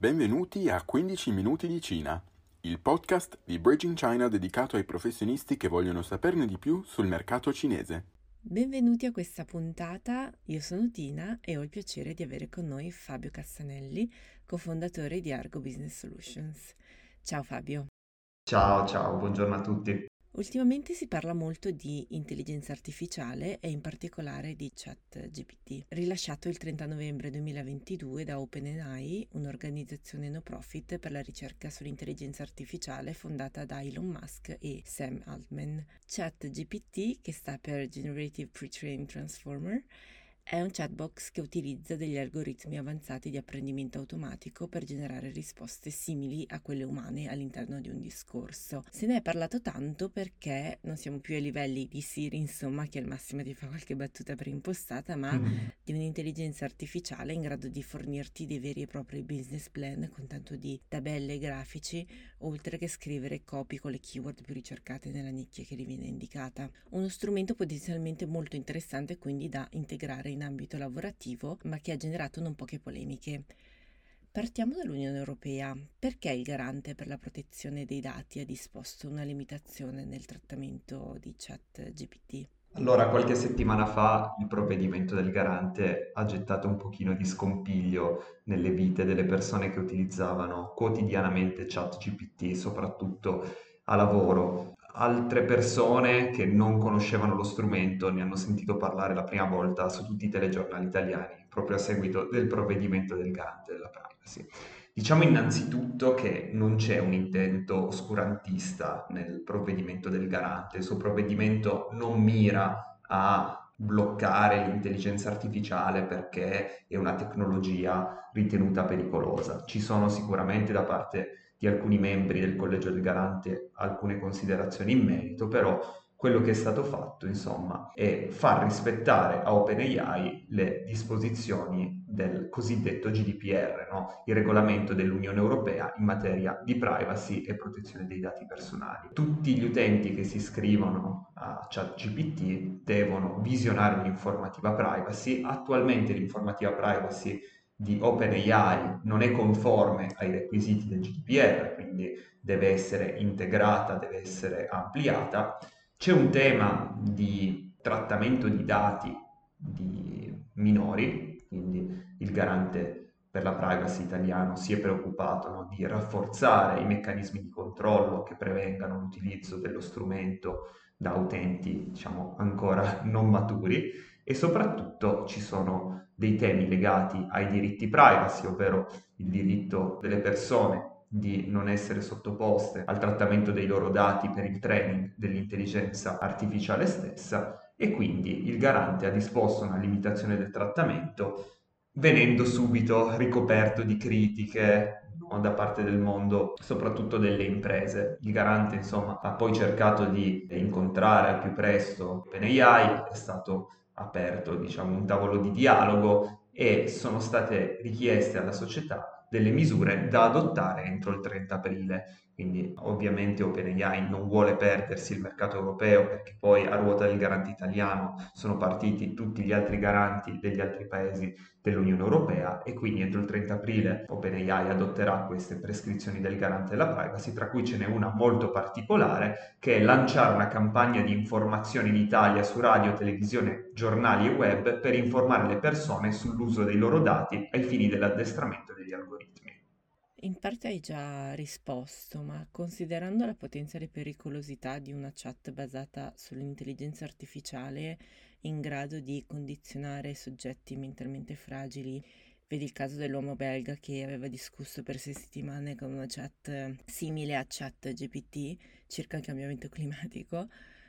Benvenuti a 15 minuti di Cina, il podcast di Bridging China dedicato ai professionisti che vogliono saperne di più sul mercato cinese. Benvenuti a questa puntata, io sono Tina e ho il piacere di avere con noi Fabio Cassanelli, cofondatore di Argo Business Solutions. Ciao Fabio. Ciao, ciao, buongiorno a tutti. Ultimamente si parla molto di intelligenza artificiale e in particolare di ChatGPT, rilasciato il 30 novembre 2022 da OpenAI, un'organizzazione no profit per la ricerca sull'intelligenza artificiale fondata da Elon Musk e Sam Altman. ChatGPT, che sta per Generative Pre-trained Transformer, è un chatbox che utilizza degli algoritmi avanzati di apprendimento automatico per generare risposte simili a quelle umane all'interno di un discorso. Se ne è parlato tanto perché non siamo più ai livelli di Siri, insomma, che al massimo ti fa qualche battuta preimpostata, ma mm-hmm. di un'intelligenza artificiale in grado di fornirti dei veri e propri business plan con tanto di tabelle e grafici, oltre che scrivere copy con le keyword più ricercate nella nicchia che gli viene indicata. Uno strumento potenzialmente molto interessante quindi da integrare in in ambito lavorativo, ma che ha generato non poche polemiche. Partiamo dall'Unione Europea. Perché il garante per la protezione dei dati ha disposto una limitazione nel trattamento di chat GPT? Allora, qualche settimana fa il provvedimento del garante ha gettato un pochino di scompiglio nelle vite delle persone che utilizzavano quotidianamente ChatGPT, soprattutto a lavoro altre persone che non conoscevano lo strumento ne hanno sentito parlare la prima volta su tutti i telegiornali italiani, proprio a seguito del provvedimento del garante della privacy. Diciamo innanzitutto che non c'è un intento oscurantista nel provvedimento del garante, il suo provvedimento non mira a bloccare l'intelligenza artificiale perché è una tecnologia ritenuta pericolosa. Ci sono sicuramente da parte di alcuni membri del Collegio del Garante alcune considerazioni in merito, però quello che è stato fatto, insomma, è far rispettare a OpenAI le disposizioni del cosiddetto GDPR, no? il regolamento dell'Unione Europea in materia di privacy e protezione dei dati personali. Tutti gli utenti che si iscrivono a ChatGPT devono visionare un'informativa privacy. Attualmente l'informativa privacy di OpenAI non è conforme ai requisiti del GDPR, quindi deve essere integrata, deve essere ampliata. C'è un tema di trattamento di dati di minori, quindi il garante per la privacy italiano si è preoccupato no, di rafforzare i meccanismi di controllo che prevengano l'utilizzo dello strumento da utenti diciamo ancora non maturi e soprattutto ci sono dei temi legati ai diritti privacy, ovvero il diritto delle persone di non essere sottoposte al trattamento dei loro dati per il training dell'intelligenza artificiale stessa e quindi il garante ha disposto una limitazione del trattamento venendo subito ricoperto di critiche no, da parte del mondo, soprattutto delle imprese. Il garante insomma ha poi cercato di incontrare al più presto OpenAI, è stato aperto diciamo, un tavolo di dialogo e sono state richieste alla società delle misure da adottare entro il 30 aprile. Quindi ovviamente OpenAI non vuole perdersi il mercato europeo perché poi a ruota del garante italiano sono partiti tutti gli altri garanti degli altri paesi dell'Unione Europea e quindi entro il 30 aprile OpenAI adotterà queste prescrizioni del garante della privacy, tra cui ce n'è una molto particolare che è lanciare una campagna di informazione in Italia su radio, televisione, giornali e web per informare le persone sull'uso dei loro dati ai fini dell'addestramento degli algoritmi. In parte hai già risposto, ma considerando la potenziale pericolosità di una chat basata sull'intelligenza artificiale in grado di condizionare soggetti mentalmente fragili, vedi il caso dell'uomo belga che aveva discusso per sei settimane con una chat simile a chat GPT circa il cambiamento climatico,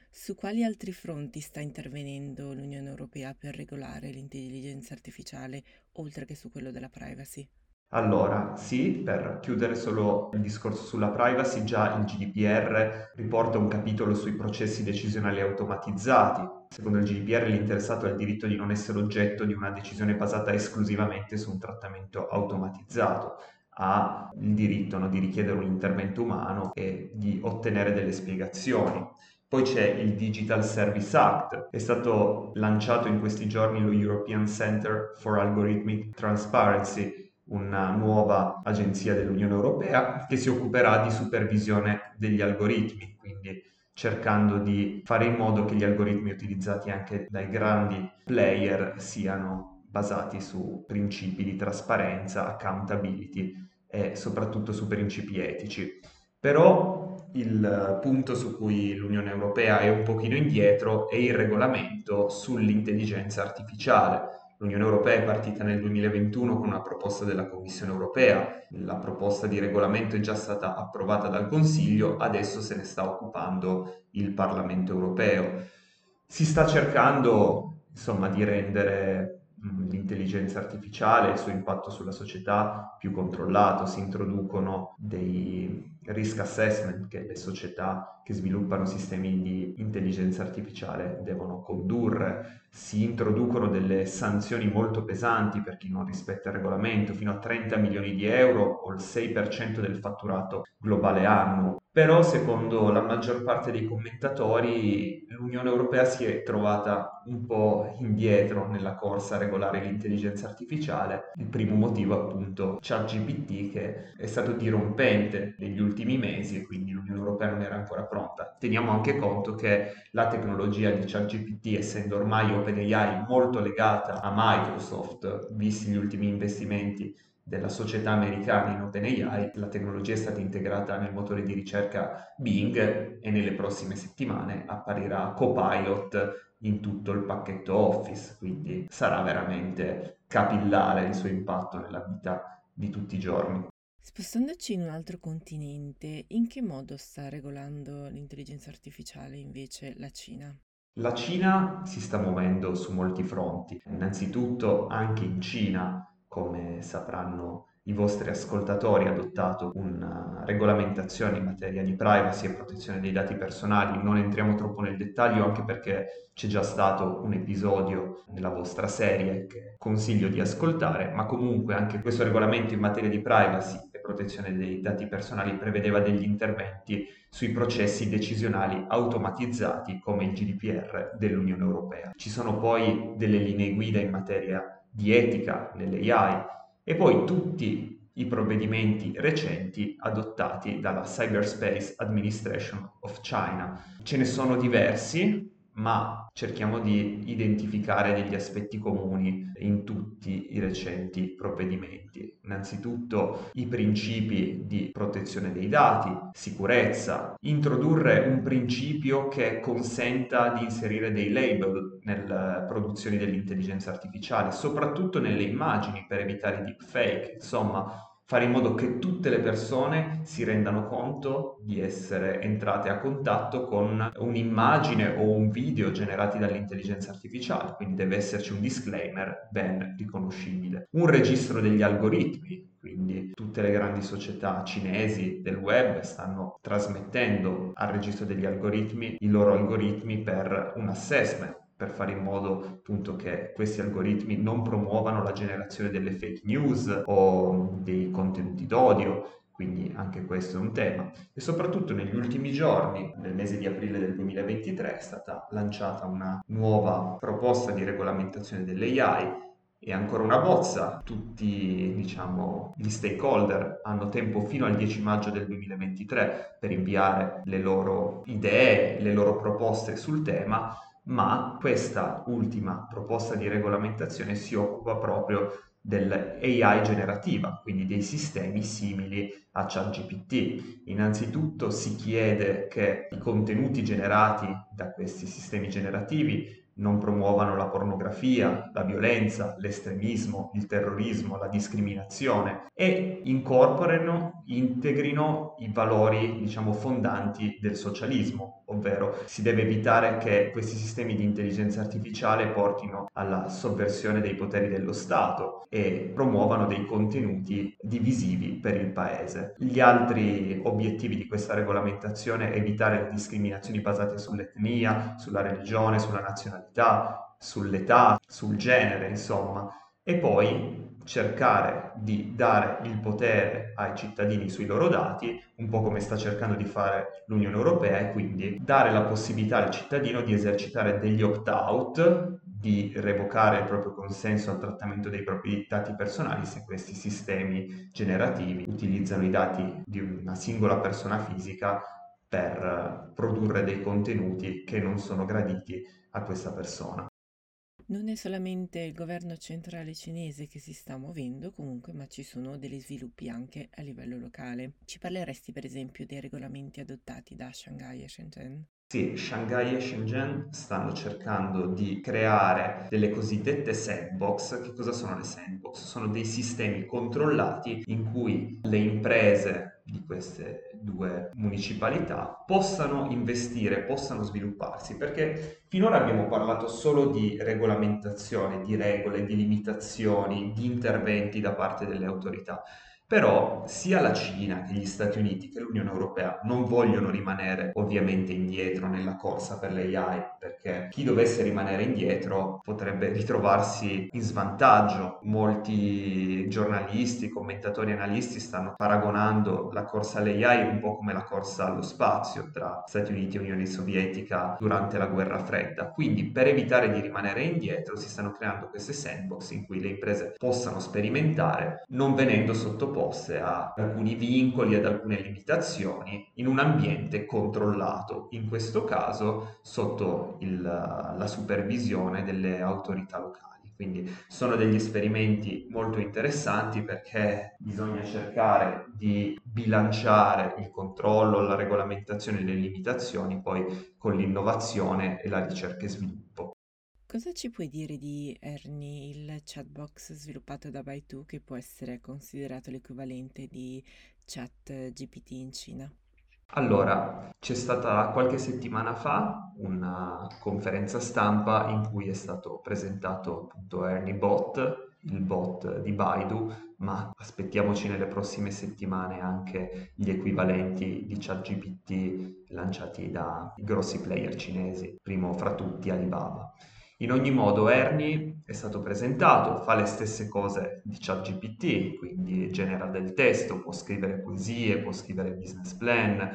su quali altri fronti sta intervenendo l'Unione Europea per regolare l'intelligenza artificiale, oltre che su quello della privacy? Allora, sì, per chiudere solo il discorso sulla privacy, già il GDPR riporta un capitolo sui processi decisionali automatizzati. Secondo il GDPR l'interessato ha il diritto di non essere oggetto di una decisione basata esclusivamente su un trattamento automatizzato. Ha il diritto no, di richiedere un intervento umano e di ottenere delle spiegazioni. Poi c'è il Digital Service Act, è stato lanciato in questi giorni lo European Center for Algorithmic Transparency, una nuova agenzia dell'Unione Europea che si occuperà di supervisione degli algoritmi, quindi cercando di fare in modo che gli algoritmi utilizzati anche dai grandi player siano basati su principi di trasparenza, accountability e soprattutto su principi etici. Però il punto su cui l'Unione Europea è un pochino indietro è il regolamento sull'intelligenza artificiale L'Unione Europea è partita nel 2021 con una proposta della Commissione Europea, la proposta di regolamento è già stata approvata dal Consiglio, adesso se ne sta occupando il Parlamento Europeo. Si sta cercando insomma di rendere l'intelligenza artificiale e il suo impatto sulla società più controllato, si introducono dei risk assessment che le società che sviluppano sistemi di intelligenza artificiale devono condurre, si introducono delle sanzioni molto pesanti per chi non rispetta il regolamento, fino a 30 milioni di euro o il 6% del fatturato globale annuo. Però, secondo la maggior parte dei commentatori, l'Unione Europea si è trovata un po' indietro nella corsa a regolare l'intelligenza artificiale. Il primo motivo, appunto, ChatGPT, che è stato dirompente negli ultimi mesi e quindi l'Unione Europea non era ancora pronta. Teniamo anche conto che la tecnologia di ChatGPT, essendo ormai OpenAI molto legata a Microsoft, visti gli ultimi investimenti della società americana in OpenAI, la tecnologia è stata integrata nel motore di ricerca Bing e nelle prossime settimane apparirà Copilot in tutto il pacchetto Office, quindi sarà veramente capillare il suo impatto nella vita di tutti i giorni. Spostandoci in un altro continente, in che modo sta regolando l'intelligenza artificiale invece la Cina? La Cina si sta muovendo su molti fronti. Innanzitutto anche in Cina come sapranno i vostri ascoltatori, ha adottato una regolamentazione in materia di privacy e protezione dei dati personali. Non entriamo troppo nel dettaglio anche perché c'è già stato un episodio nella vostra serie che consiglio di ascoltare, ma comunque anche questo regolamento in materia di privacy protezione dei dati personali prevedeva degli interventi sui processi decisionali automatizzati come il GDPR dell'Unione Europea. Ci sono poi delle linee guida in materia di etica nell'AI e poi tutti i provvedimenti recenti adottati dalla Cyberspace Administration of China. Ce ne sono diversi, ma cerchiamo di identificare degli aspetti comuni in tutti recenti provvedimenti. Innanzitutto i principi di protezione dei dati, sicurezza, introdurre un principio che consenta di inserire dei label nelle produzioni dell'intelligenza artificiale, soprattutto nelle immagini per evitare deepfake, insomma fare in modo che tutte le persone si rendano conto di essere entrate a contatto con un'immagine o un video generati dall'intelligenza artificiale, quindi deve esserci un disclaimer ben riconoscibile. Un registro degli algoritmi, quindi tutte le grandi società cinesi del web stanno trasmettendo al registro degli algoritmi i loro algoritmi per un assessment per fare in modo appunto che questi algoritmi non promuovano la generazione delle fake news o dei contenuti d'odio, quindi anche questo è un tema. E soprattutto negli ultimi giorni, nel mese di aprile del 2023, è stata lanciata una nuova proposta di regolamentazione dell'AI e ancora una bozza. Tutti, diciamo, gli stakeholder hanno tempo fino al 10 maggio del 2023 per inviare le loro idee, le loro proposte sul tema ma questa ultima proposta di regolamentazione si occupa proprio dell'AI generativa, quindi dei sistemi simili a ChatGPT. Innanzitutto si chiede che i contenuti generati da questi sistemi generativi non promuovano la pornografia, la violenza, l'estremismo, il terrorismo, la discriminazione e incorporino, integrino i valori, diciamo, fondanti del socialismo, ovvero si deve evitare che questi sistemi di intelligenza artificiale portino alla sovversione dei poteri dello Stato e promuovano dei contenuti divisivi per il paese. Gli altri obiettivi di questa regolamentazione è evitare le discriminazioni basate sull'etnia, sulla religione, sulla nazionalità sull'età, sul genere, insomma, e poi cercare di dare il potere ai cittadini sui loro dati, un po' come sta cercando di fare l'Unione Europea, e quindi dare la possibilità al cittadino di esercitare degli opt-out di revocare il proprio consenso al trattamento dei propri dati personali se questi sistemi generativi utilizzano i dati di una singola persona fisica per produrre dei contenuti che non sono graditi a questa persona. Non è solamente il governo centrale cinese che si sta muovendo comunque, ma ci sono degli sviluppi anche a livello locale. Ci parleresti per esempio dei regolamenti adottati da Shanghai e Shenzhen? Sì, Shanghai e Shenzhen stanno cercando di creare delle cosiddette sandbox. Che cosa sono le sandbox? Sono dei sistemi controllati in cui le imprese di queste due municipalità possano investire, possano svilupparsi, perché finora abbiamo parlato solo di regolamentazione, di regole, di limitazioni, di interventi da parte delle autorità. Però sia la Cina che gli Stati Uniti che l'Unione Europea non vogliono rimanere ovviamente indietro nella corsa per l'AI, perché chi dovesse rimanere indietro potrebbe ritrovarsi in svantaggio. Molti giornalisti, commentatori, analisti stanno paragonando la corsa all'AI un po' come la corsa allo spazio tra Stati Uniti e Unione Sovietica durante la guerra fredda. Quindi per evitare di rimanere indietro si stanno creando queste sandbox in cui le imprese possano sperimentare non venendo sottoposte sottoposte a alcuni vincoli, ad alcune limitazioni in un ambiente controllato, in questo caso sotto il, la supervisione delle autorità locali. Quindi sono degli esperimenti molto interessanti perché bisogna cercare di bilanciare il controllo, la regolamentazione e le limitazioni poi con l'innovazione e la ricerca e sviluppo. Cosa ci puoi dire di Ernie, il chatbox sviluppato da Baidu che può essere considerato l'equivalente di chat GPT in Cina? Allora, c'è stata qualche settimana fa una conferenza stampa in cui è stato presentato appunto Ernie Bot, il bot di Baidu, ma aspettiamoci nelle prossime settimane anche gli equivalenti di ChatGPT lanciati da grossi player cinesi, primo fra tutti Alibaba. In ogni modo Ernie è stato presentato, fa le stesse cose di ChatGPT, quindi genera del testo, può scrivere poesie, può scrivere business plan,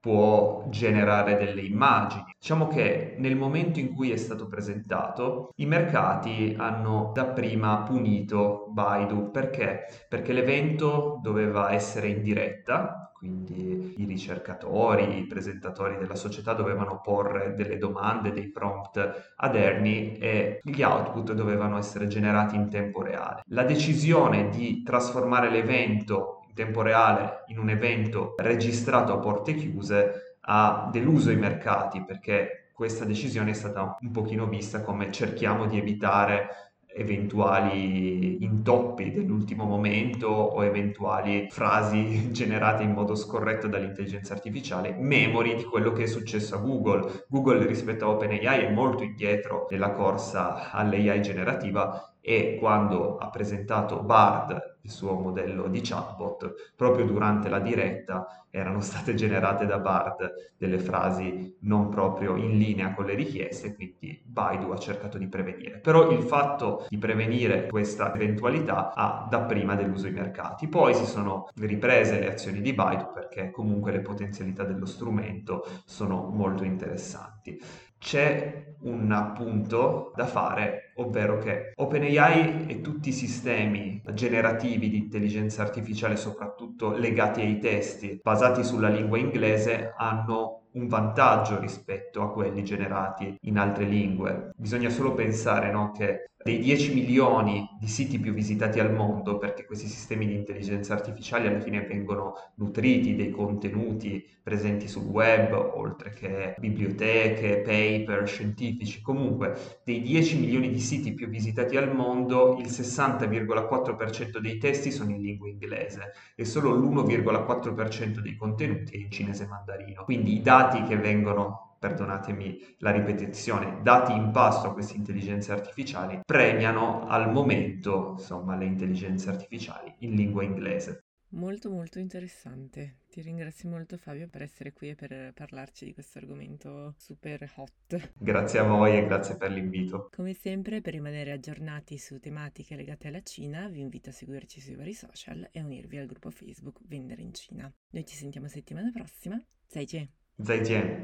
può generare delle immagini. Diciamo che nel momento in cui è stato presentato, i mercati hanno dapprima punito Baidu perché? Perché l'evento doveva essere in diretta, quindi i ricercatori, i presentatori della società dovevano porre delle domande, dei prompt ad Ernie e gli output dovevano essere generati in tempo reale. La decisione di trasformare l'evento in tempo reale in un evento registrato a porte chiuse ha deluso i mercati perché questa decisione è stata un pochino vista come cerchiamo di evitare eventuali intoppi dell'ultimo momento o eventuali frasi generate in modo scorretto dall'intelligenza artificiale, memori di quello che è successo a Google. Google rispetto a OpenAI è molto indietro nella corsa all'AI generativa e quando ha presentato Bard, il suo modello di chatbot, proprio durante la diretta erano state generate da Bard delle frasi non proprio in linea con le richieste, quindi Baidu ha cercato di prevenire. Però il fatto di prevenire questa eventualità ha dapprima deluso i mercati. Poi si sono riprese le azioni di Baidu perché comunque le potenzialità dello strumento sono molto interessanti c'è un appunto da fare, ovvero che OpenAI e tutti i sistemi generativi di intelligenza artificiale, soprattutto legati ai testi, basati sulla lingua inglese, hanno un vantaggio rispetto a quelli generati in altre lingue. Bisogna solo pensare no, che dei 10 milioni di siti più visitati al mondo, perché questi sistemi di intelligenza artificiale alla fine vengono nutriti dei contenuti presenti sul web, oltre che biblioteche, paper, scientifici. Comunque, dei 10 milioni di siti più visitati al mondo, il 60,4% dei testi sono in lingua inglese e solo l'1,4% dei contenuti è in cinese mandarino. Quindi i dati che vengono perdonatemi la ripetizione, dati in pasto a queste intelligenze artificiali, premiano al momento, insomma, le intelligenze artificiali in lingua inglese. Molto molto interessante. Ti ringrazio molto Fabio per essere qui e per parlarci di questo argomento super hot. Grazie a voi e grazie per l'invito. Come sempre, per rimanere aggiornati su tematiche legate alla Cina, vi invito a seguirci sui vari social e a unirvi al gruppo Facebook Vendere in Cina. Noi ci sentiamo settimana prossima. 再见。再见。